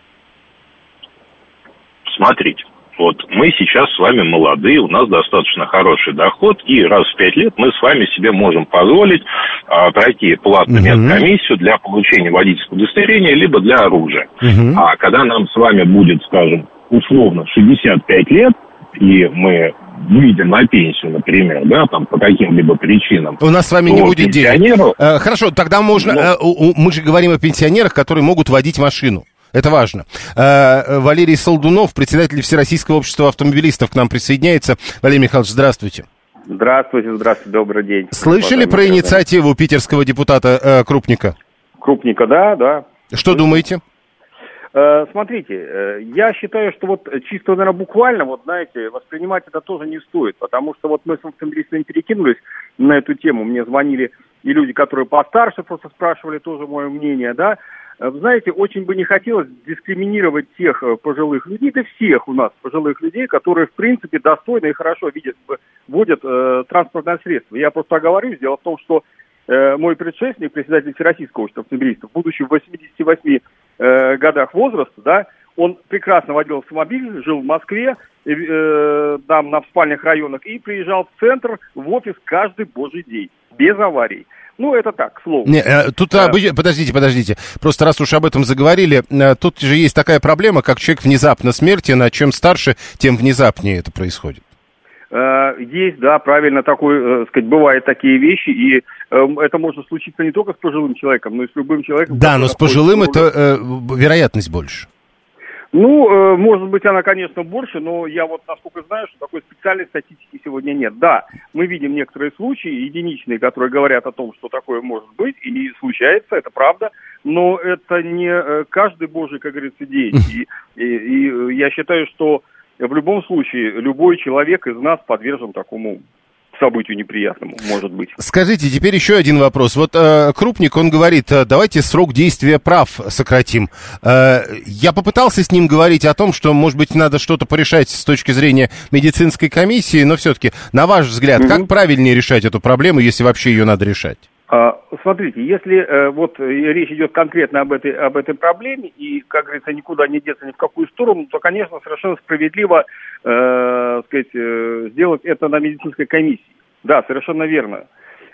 Смотрите, вот мы сейчас с вами молодые, у нас достаточно хороший доход, и раз в пять лет мы с вами себе можем позволить а, пройти платную Мгм. медкомиссию для получения водительского удостоверения, либо для оружия. Мгм. А когда нам с вами будет, скажем, условно 65 лет, и мы выйдем на пенсию, например, да, там по каким-либо причинам, У нас с вами не будет денег. пенсионеру- Э, Хорошо, тогда можно... Ну. э, Мы же говорим о пенсионерах, которые могут водить машину. Это важно. Э, Валерий Солдунов, председатель Всероссийского общества автомобилистов, к нам присоединяется. Валерий Михайлович, здравствуйте. Здравствуйте, здравствуйте, добрый день. Слышали про инициативу питерского депутата э, Крупника? Крупника, да, да. Что думаете? Э, смотрите, э, я считаю, что вот чисто, наверное, буквально, вот знаете, воспринимать это тоже не стоит, потому что вот мы с автомобилистами перекинулись на эту тему, мне звонили и люди, которые постарше просто спрашивали тоже мое мнение, да. Э, вы Знаете, очень бы не хотелось дискриминировать тех э, пожилых людей, да всех у нас пожилых людей, которые, в принципе, достойно и хорошо видят, э, водят э, транспортное средство. Я просто оговорюсь, дело в том, что э, мой предшественник, председатель Всероссийского общества автомобилистов, будучи в 88 э, годах возраста, да, он прекрасно водил автомобиль, жил в Москве, э, там на спальных районах, и приезжал в центр, в офис каждый божий день, без аварий. Ну, это так, к слову. Не, э, тут Да. обыч- подождите, подождите. Просто раз уж об этом заговорили, э, тут же есть такая проблема, как человек внезапно смертен, а чем старше, тем внезапнее это происходит. Э, Есть, да, правильно, такой, сказать, бывают такие вещи, и э, это может случиться не только с пожилым человеком, но и с любым человеком. Да, но с пожилым это э, вероятность больше. Ну, э, может быть, она, конечно, больше, но я вот, насколько знаю, что такой специальной статистики сегодня нет. Да, мы видим некоторые случаи, единичные, которые говорят о том, что такое может быть, и случается, это правда, но это не э, каждый божий, как говорится, день. И, и- и, я считаю, что в любом случае любой человек из нас подвержен такому событию неприятному, может быть. Скажите, теперь еще один вопрос. Вот э, Крупник, он говорит, э, давайте срок действия прав сократим. Э, я попытался с ним говорить о том, что, может быть, надо что-то порешать с точки зрения медицинской комиссии, но все-таки, на ваш взгляд, как правильнее решать эту проблему, если вообще ее надо решать? А, Смотрите, если э, вот э, речь идет конкретно об этой, об этой проблеме, и, как говорится, никуда не деться ни в какую сторону, то, конечно, совершенно справедливо э, сказать, э, сделать это на медицинской комиссии. Да, совершенно верно.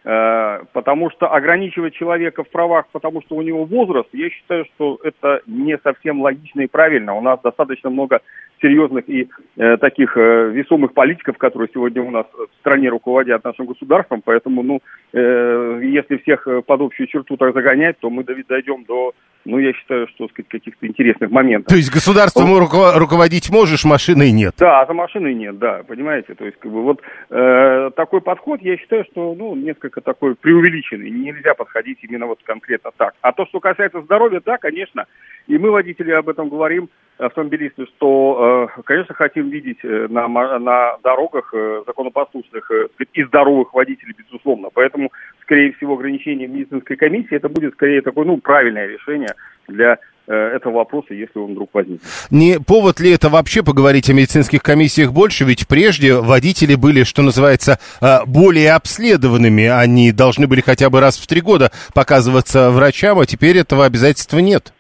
Э, потому что ограничивать человека в правах, потому что у него возраст, я считаю, что это не совсем логично и правильно. У нас достаточно много серьезных и э, таких э, весомых политиков, которые сегодня у нас в стране руководят нашим государством, поэтому, ну, э, если всех э, под общую черту так загонять, то мы дойдем до, ну, я считаю, что, сказать, каких-то интересных моментов. То есть государством руко- руководить можешь, машиной нет. Да, а за машиной нет, да, понимаете, то есть как бы вот э, такой подход, я считаю, что ну несколько такой преувеличенный, нельзя подходить именно вот конкретно так. А то, что касается здоровья, да, конечно, и мы водители об этом говорим, автомобилисты, что, э, конечно, хотим видеть э, на на дорогах э, законопослушных и здоровых водителей, безусловно. Поэтому, скорее всего, ограничение медицинской комиссии это будет скорее такое, ну, правильное решение для этого вопроса, если он вдруг возникнет. Не повод ли это вообще поговорить о медицинских комиссиях больше? Ведь прежде водители были, что называется, более обследованными. Они должны были хотя бы раз в три года показываться врачам, а теперь этого обязательства нет.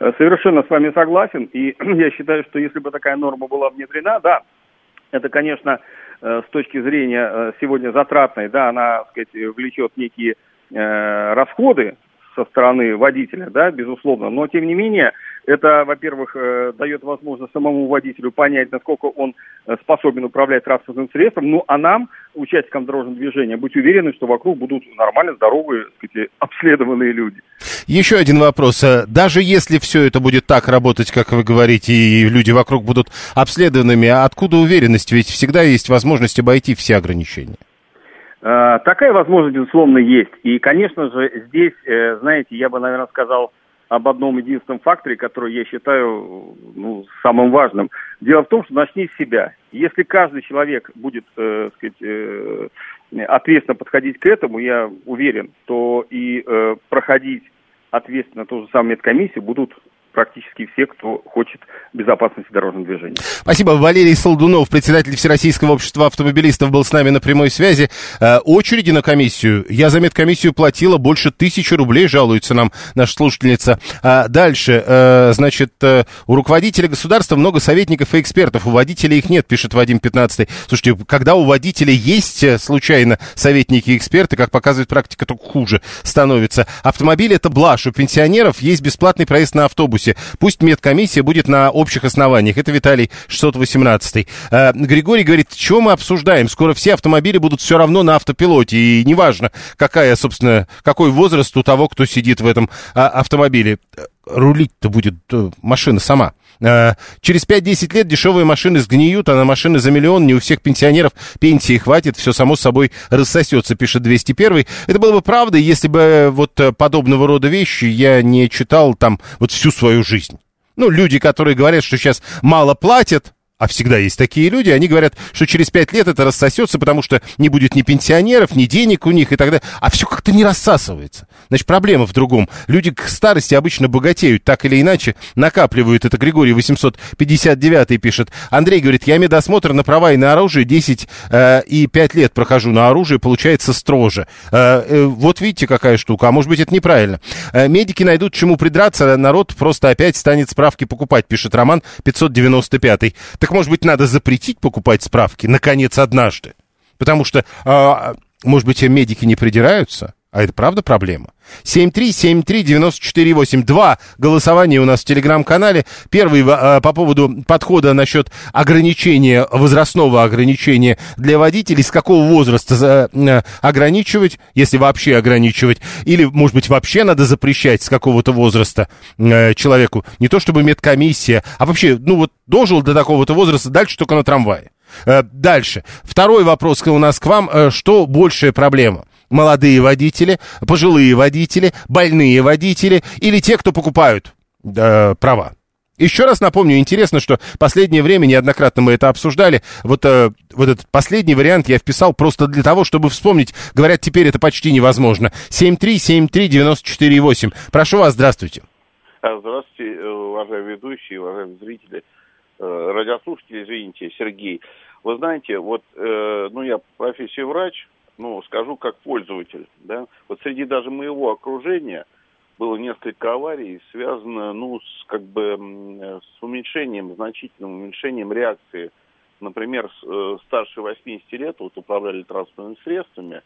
Э, Совершенно с вами согласен. И я считаю, что если бы такая норма была внедрена, да, это, конечно, э, с точки зрения э, сегодня затратной, да, она, так сказать, влечет некие расходы со стороны водителя, да, безусловно. Но, тем не менее, это, во-первых, э, дает возможность самому водителю понять, насколько он э, способен управлять транспортным средством. Ну, а нам, участникам дорожного движения, быть уверены, что вокруг будут нормально здоровые, так сказать, обследованные люди. Еще один вопрос. Э, Даже если все это будет так работать, как вы говорите, и люди вокруг будут обследованными, а откуда уверенность? Ведь всегда есть возможность обойти все ограничения. Такая возможность, безусловно, есть. И, конечно же, здесь, знаете, я бы, наверное, сказал об одном единственном факторе, который я считаю ну, самым важным. Дело в том, что начни с себя. Если каждый человек будет, э, сказать, э, ответственно подходить к этому, я уверен, то и э, проходить ответственно ту же самую медкомиссию будут практически все, кто хочет безопасности дорожного движения. Спасибо. Валерий Солдунов, председатель Всероссийского общества автомобилистов, был с нами на прямой связи. Э, очереди на комиссию. Я за медкомиссию платила больше тысячи рублей, жалуется нам наша слушательница. А дальше, э, значит, э, у руководителя государства много советников и экспертов. У водителей их нет, пишет Вадим 15. Слушайте, когда у водителей есть случайно советники и эксперты, как показывает практика, то хуже становится. Автомобиль это блажь. У пенсионеров есть бесплатный проезд на автобусе автобусе. Пусть медкомиссия будет на общих основаниях. Это Виталий 618. Э, Григорий говорит, что мы обсуждаем? Скоро все автомобили будут все равно на автопилоте. И неважно, какая, собственно, какой возраст у того, кто сидит в этом а, автомобиле. Рулить-то будет э, машина сама. Э, через 5-10 лет дешевые машины сгниют, а на машины за миллион не у всех пенсионеров пенсии хватит, все само собой рассосется, пишет 201. Это было бы правдой, если бы э, вот подобного рода вещи я не читал там вот всю свою жизнь. Ну, люди, которые говорят, что сейчас мало платят, а всегда есть такие люди, они говорят, что через пять лет это рассосется, потому что не будет ни пенсионеров, ни денег у них и так далее. А все как-то не рассасывается. Значит, проблема в другом. Люди к старости обычно богатеют, так или иначе накапливают. Это Григорий 859 пишет. Андрей говорит, я медосмотр на права и на оружие 10 э, и 5 лет прохожу на оружие, получается строже. Э, э, вот видите, какая штука. А может быть, это неправильно. Э, медики найдут чему придраться, народ просто опять станет справки покупать, пишет Роман 595. Так так, может быть, надо запретить покупать справки, наконец, однажды? Потому что, э, может быть, медики не придираются? А это правда проблема? 7373948. Два голосования у нас в телеграм-канале. Первый э, по поводу подхода насчет ограничения, возрастного ограничения для водителей. С какого возраста э, ограничивать, если вообще ограничивать. Или, может быть, вообще надо запрещать с какого-то возраста э, человеку. Не то чтобы медкомиссия, а вообще, ну вот, дожил до такого-то возраста, дальше только на трамвае. Э, дальше. Второй вопрос у нас к вам. Э, что большая проблема? Молодые водители, пожилые водители, больные водители или те, кто покупают э, права. Еще раз напомню, интересно, что последнее время неоднократно мы это обсуждали. Вот, э, вот этот последний вариант я вписал просто для того, чтобы вспомнить. Говорят, теперь это почти невозможно. 7373948. Прошу вас, здравствуйте. А, здравствуйте, э, уважаемые ведущие, уважаемые зрители. Э, радиослушатели, извините, Сергей. Вы знаете, вот, э, ну, я профессия врач, ну, скажу как пользователь, да, вот среди даже моего окружения было несколько аварий, связано, ну, с, как бы, с уменьшением, значительным уменьшением реакции. Например, э, старше 80 лет вот управляли транспортными средствами,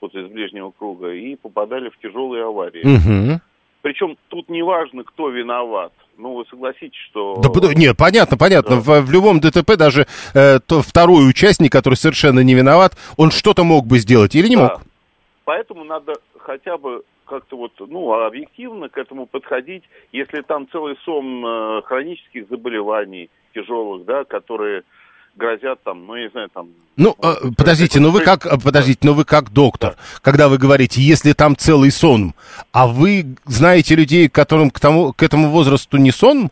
вот из ближнего круга, и попадали в тяжелые аварии. Угу. Причем тут не важно, кто виноват. Ну, вы согласитесь, что... Да, нет, понятно, понятно. Да. В, в любом ДТП даже э, то, второй участник, который совершенно не виноват, он что-то мог бы сделать или не да. мог? Поэтому надо хотя бы как-то вот, ну, объективно к этому подходить, если там целый сон э, хронических заболеваний тяжелых, да, которые грозят там, ну, я не знаю, там... Ну, э, подождите, ну вы как, э, подождите, ну вы как доктор, да. когда вы говорите, если там целый сон, а вы знаете людей, которым к, тому, к этому возрасту не сон?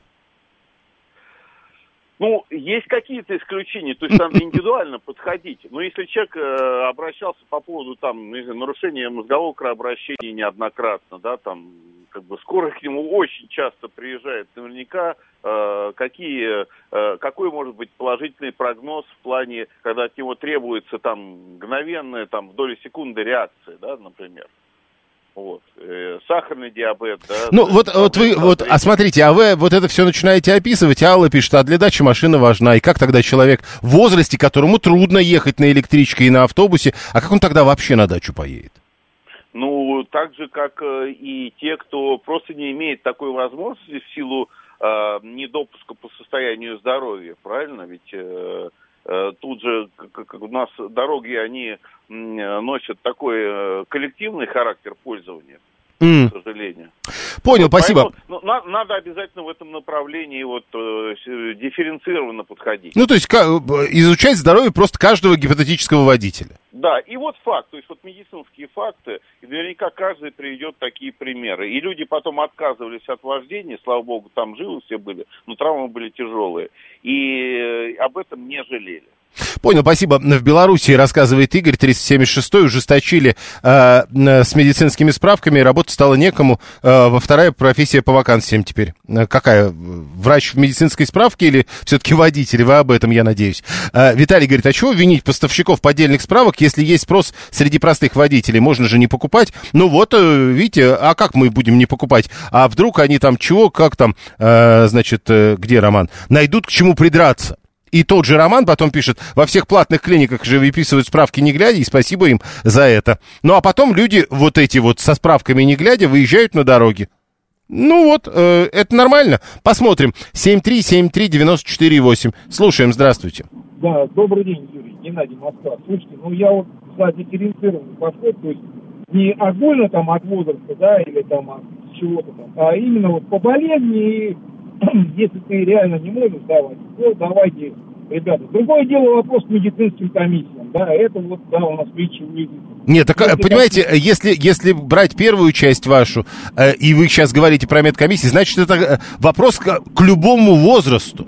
Ну, есть какие-то исключения, то есть там индивидуально подходить. Но если человек э, обращался по поводу там, нарушения мозгового кровообращения неоднократно, да, там, как бы скорая к нему очень часто приезжает, наверняка э, какие, э, какой может быть положительный прогноз в плане, когда от него требуется там мгновенная, там, в доли секунды реакция, да, например. Вот. Э, сахарный диабет, да. Ну, вот, вот вы, вот, а смотрите, а вы вот это все начинаете описывать, Алла пишет, а для дачи машина важна. И как тогда человек в возрасте, которому трудно ехать на электричке и на автобусе, а как он тогда вообще на дачу поедет? Ну, так же, как э, и те, кто просто не имеет такой возможности в силу э, недопуска по состоянию здоровья, правильно? Ведь Э, тут же у нас дороги, они носят такой э, коллективный характер пользования mm. к сожалению. Понял, вот, спасибо. Поэтому, ну, надо обязательно в этом направлении вот э, дифференцированно подходить. Ну, то есть как, изучать здоровье просто каждого гипотетического водителя. Да, и вот факт, то есть вот медицинские факты, и наверняка каждый приведет такие примеры. И люди потом отказывались от вождения, слава богу, там живы все были, но травмы были тяжелые. И об этом не жалели. Понял, спасибо. В Беларуси, рассказывает Игорь, 376-й, ужесточили э, э, с медицинскими справками, работать стало некому. Э, во вторая профессия по вакансиям теперь. Э, какая? Врач в медицинской справке или все-таки водитель? Вы об этом, я надеюсь. Э, Виталий говорит, а чего винить поставщиков поддельных справок, если есть спрос среди простых водителей? Можно же не покупать. Ну вот, э, видите, а как мы будем не покупать? А вдруг они там чего, как там, э, значит, э, где Роман? Найдут к чему придраться. И тот же Роман потом пишет, во всех платных клиниках же выписывают справки не глядя, и спасибо им за это. Ну а потом люди вот эти вот со справками не глядя выезжают на дороге. Ну вот, э, это нормально. Посмотрим. 7373948. Слушаем, здравствуйте. Да, добрый день, Юрий. Геннадий Москва. Слушайте, ну я вот за дифференцированный подход, то есть не отдельно там от возраста, да, или там от чего-то там, а именно вот по болезни и если ты реально не можешь давать, то давайте, ребята. Другое дело вопрос к медицинским комиссиям, да, это вот, да, у нас притча в языке. Нет, так, если понимаете, так... если, если брать первую часть вашу, э, и вы сейчас говорите про медкомиссии, значит, это э, вопрос к, к любому возрасту.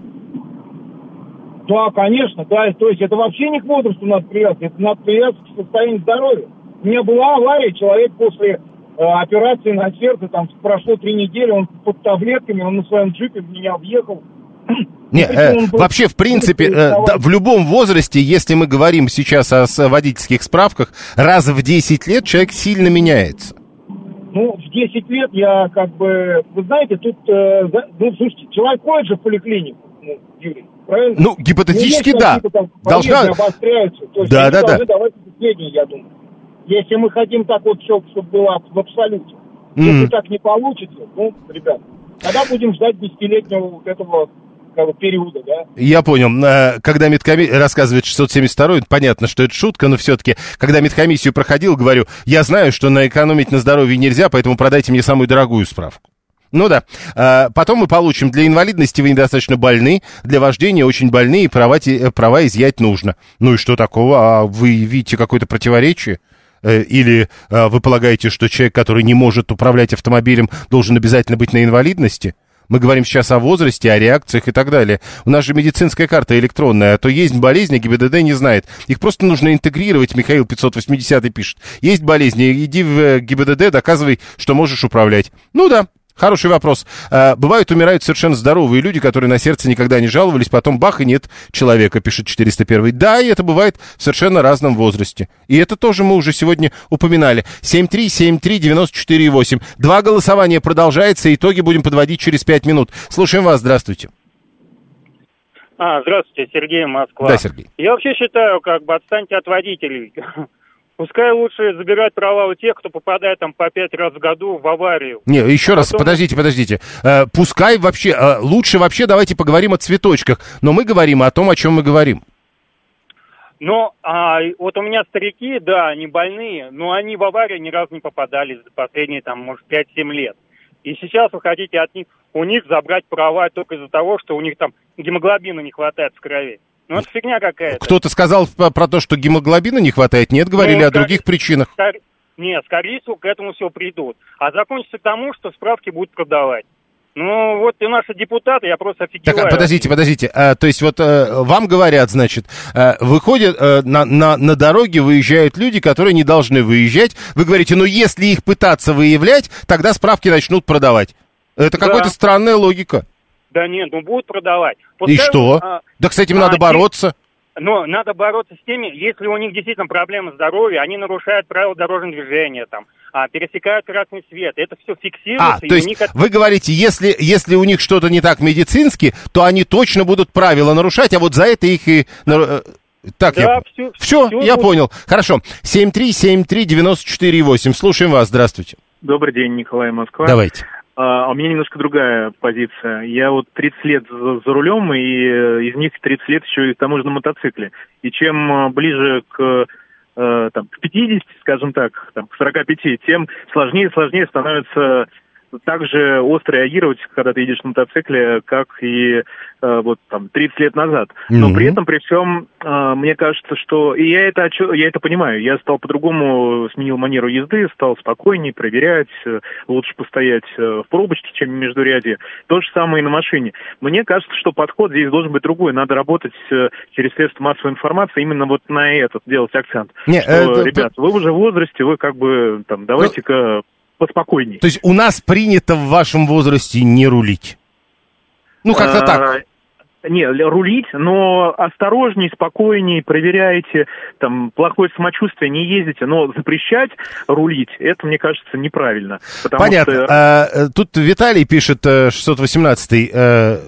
Да, конечно, да, то есть это вообще не к возрасту надо привязываться, это надо привязываться к состоянию здоровья. У меня была авария, человек после операции на сердце, там прошло три недели, он под таблетками, он на своем джипе меня объехал. Не, э, вообще, в принципе, э, да, в любом возрасте, если мы говорим сейчас о, о водительских справках, раз в 10 лет человек сильно меняется. Ну, в 10 лет я как бы... Вы знаете, тут... Э, ну, слушайте, человек ходит же в поликлинику, ну, Юрий, правильно? Ну, гипотетически, да. Должна... обостряются. То есть да, да, да. сведения, я думаю. Если мы хотим так вот все, чтобы было в абсолюте. Mm-hmm. Если так не получится, ну, ребят, тогда будем ждать десятилетнего вот этого как бы, периода, да? Я понял. Э, когда медкомиссия рассказывает 672 понятно, что это шутка, но все-таки, когда медкомиссию проходил, говорю, я знаю, что наэкономить на здоровье нельзя, поэтому продайте мне самую дорогую справку. Ну да. А, потом мы получим, для инвалидности вы недостаточно больны, для вождения очень больны, и права, э, права изъять нужно. Ну и что такого? А вы видите какое-то противоречие? Э, или э, вы полагаете, что человек, который не может управлять автомобилем, должен обязательно быть на инвалидности? Мы говорим сейчас о возрасте, о реакциях и так далее. У нас же медицинская карта электронная, а то есть болезни, ГИБДД не знает. Их просто нужно интегрировать, Михаил 580 пишет. Есть болезни, иди в э, ГИБДД, доказывай, что можешь управлять. Ну да, Хороший вопрос. А, бывают, умирают совершенно здоровые люди, которые на сердце никогда не жаловались, потом бах, и нет человека, пишет 401. Да, и это бывает в совершенно разном возрасте. И это тоже мы уже сегодня упоминали. 7373948. Два голосования продолжается, итоги будем подводить через пять минут. Слушаем вас, здравствуйте. А, здравствуйте, Сергей Москва. Да, Сергей. Я вообще считаю, как бы отстаньте от водителей. Пускай лучше забирать права у тех, кто попадает там по пять раз в году в аварию. Не, еще а раз, потом... подождите, подождите. Э, пускай вообще, э, лучше вообще давайте поговорим о цветочках, но мы говорим о том, о чем мы говорим. Но а, вот у меня старики, да, они больные, но они в аварию ни разу не попадали за последние, там, может, 5-7 лет. И сейчас вы хотите от них, у них забрать права только из-за того, что у них там гемоглобина не хватает в крови. Ну, это фигня какая-то. Кто-то сказал про то, что гемоглобина не хватает? Нет, говорили ну, о других причинах. Скор... Нет, скорее всего, к этому все придут. А закончится к тому, что справки будут продавать. Ну, вот и наши депутаты, я просто офигеваю. Так, подождите, подождите. А, то есть вот а, вам говорят, значит, а, выходят а, на, на, на дороге, выезжают люди, которые не должны выезжать. Вы говорите, ну, если их пытаться выявлять, тогда справки начнут продавать. Это да. какая-то странная логика. Да нет, ну будут продавать. Пускай, И что? А, да, кстати, им а, надо бороться. Но надо бороться с теми, если у них действительно проблемы здоровья, они нарушают правила дорожного движения, там, а, пересекают красный свет. Это все фиксируется. А, то есть них... вы говорите, если, если у них что-то не так медицински, то они точно будут правила нарушать, а вот за это их и... Э, так, да, я... все, все, все я будет. понял. Хорошо. 7373948. Слушаем вас. Здравствуйте. Добрый день, Николай Москва. Давайте. А, а у меня немножко другая позиция. Я вот 30 лет за, за рулем, и э, из них 30 лет еще и к тому же на мотоцикле. И чем э, ближе к, э, там, к 50, скажем так, там, к 45, тем сложнее и сложнее становится так же остро реагировать, когда ты едешь на мотоцикле, как и э, вот там 30 лет назад. Но Мгм. при этом, при всем, э, мне кажется, что... И я это, я это понимаю. Я стал по-другому, сменил манеру езды, стал спокойнее, проверять, э, лучше постоять э, в пробочке, чем в междуряде. То же самое и на машине. Мне кажется, что подход здесь должен быть другой. Надо работать э, через средства массовой информации, именно вот на этот делать акцент. Не, Что, э, ребят, вы уже в возрасте, вы как бы там давайте-ка поспокойней. То есть у нас принято в вашем возрасте не рулить. Ну, как-то А, так. Не, рулить, но осторожней, спокойней, проверяйте, там, плохое самочувствие, не ездите, но запрещать рулить, это, мне кажется, неправильно. Понятно. что- А, э, тут Виталий пишет, э, 618-й, э,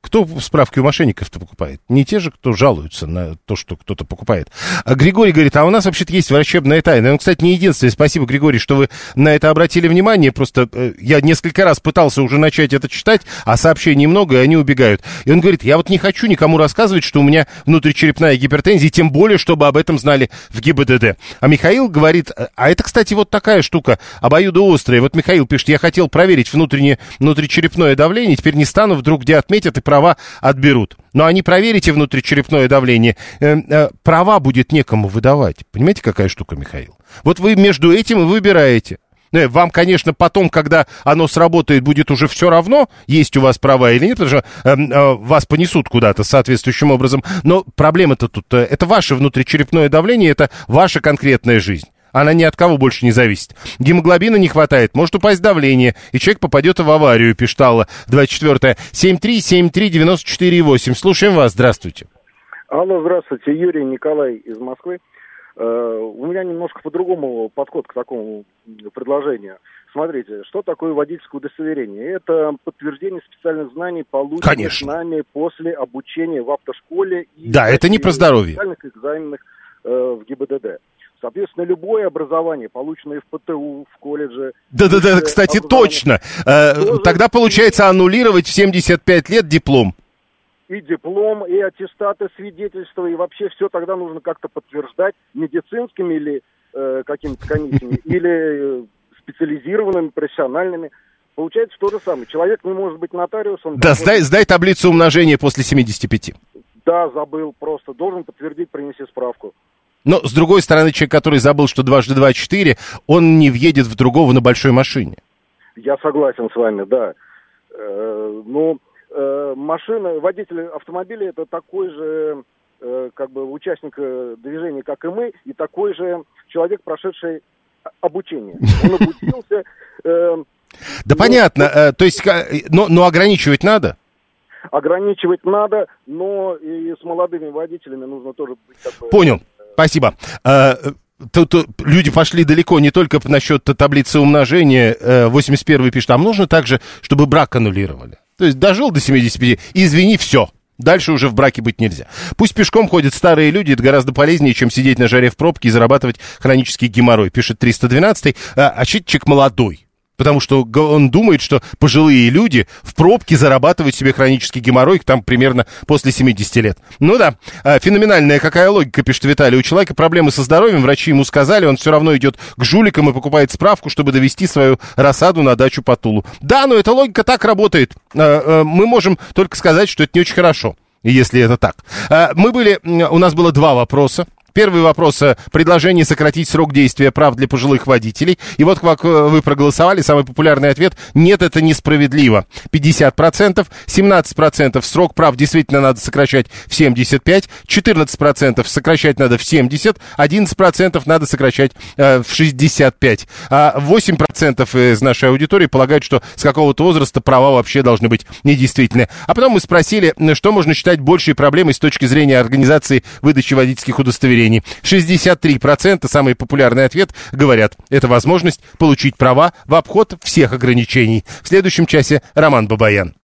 кто справки у мошенников-то покупает? Не те же, кто жалуются на то, что кто-то покупает. А Григорий говорит, а у нас вообще-то есть врачебная тайна. Он, кстати, не единственный. Спасибо, Григорий, что вы на это обратили внимание. Просто э, я несколько раз пытался уже начать это читать, а сообщений много, и они убегают. И он говорит, я вот не хочу никому рассказывать, что у меня внутричерепная гипертензия, тем более, чтобы об этом знали в ГИБДД. А Михаил говорит, а это, кстати, вот такая штука, обоюдоострая. Вот Михаил пишет, я хотел проверить внутреннее, внутричерепное давление, теперь не стану, вдруг где отметят и права отберут. Но они проверите внутричерепное давление, э, э, права будет некому выдавать. Понимаете, какая штука, Михаил? Вот вы между этим и выбираете. Э, Вам, конечно, потом, когда оно сработает, будет уже все равно, есть у вас права или нет, потому что э, э, вас понесут куда-то соответствующим образом. Но проблема-то тут, это ваше внутричерепное давление, это ваша конкретная жизнь. Она ни от кого больше не зависит. Гемоглобина не хватает, может упасть давление, и человек попадет в аварию, пишет Алла, 24 7373948. Слушаем вас, здравствуйте. Алло, здравствуйте, Юрий Николай из Москвы. Э, У меня немножко по-другому подход к такому предложению. Смотрите, что такое водительское удостоверение? Это подтверждение специальных знаний, полученных Конечно. нами после обучения в автошколе и Да, это не про здоровье. специальных экзаменах э, в ГИБДД. Соответственно, любое образование, полученное в ПТУ, в колледже... Да-да-да, кстати, точно. Э, Тогда получается аннулировать в 75 лет диплом. и диплом, и аттестаты, свидетельства, и вообще все тогда нужно как-то подтверждать медицинскими или э, какими-то комиссиями, или э, специализированными, профессиональными. Получается то же самое. Человек не может быть нотариусом. Да, сдай, сдай таблицу умножения после 75. Да, забыл просто. Должен подтвердить, принеси справку. Но, с другой стороны, человек, который забыл, что дважды два четыре, он не въедет в другого на большой машине. Я согласен с вами, да. Э, ну, э, машина, водитель автомобиля это такой же, э, как бы, участник э, движения, как и мы, и такой же человек, прошедший обучение. Он обучился. э, Да понятно, э, то есть, ка- но, но ограничивать надо. ограничивать надо, но и с молодыми водителями нужно тоже быть как бы... Понял, спасибо. Э, Тут э, люди пошли далеко не только насчет таблицы умножения. Э, 81 пишет, а нужно также, чтобы брак аннулировали. То есть дожил до 75, извини, все. Дальше уже в браке быть нельзя. Пусть пешком ходят старые люди, это гораздо полезнее, чем сидеть на жаре в пробке и зарабатывать хронический геморрой, пишет 312 а, а человек молодой. Потому что он думает, что пожилые люди в пробке зарабатывают себе хронический геморрой там примерно после 70 лет. Ну да, а, феноменальная какая логика, пишет Виталий. У человека проблемы со здоровьем, врачи ему сказали, он все равно идет к жуликам и покупает справку, чтобы довести свою рассаду на дачу по Тулу. Да, но эта логика так работает. А, а, Мы можем только сказать, что это не очень хорошо, если это так. Мы были, у нас было два вопроса. Первый вопрос. э, Предложение сократить срок действия прав для пожилых водителей. И вот как э, вы проголосовали, самый популярный ответ – нет, это несправедливо. 50%, 17% срок прав действительно надо сокращать в 75, 14% сокращать надо в 70, 11% надо сокращать э, в 65. А 8% из нашей аудитории полагают, что с какого-то возраста права вообще должны быть недействительны. А потом мы спросили, что можно считать большей проблемой с точки зрения организации выдачи водительских удостоверений. 63% самый популярный ответ говорят, это возможность получить права в обход всех ограничений. В следующем часе Роман Бабаян.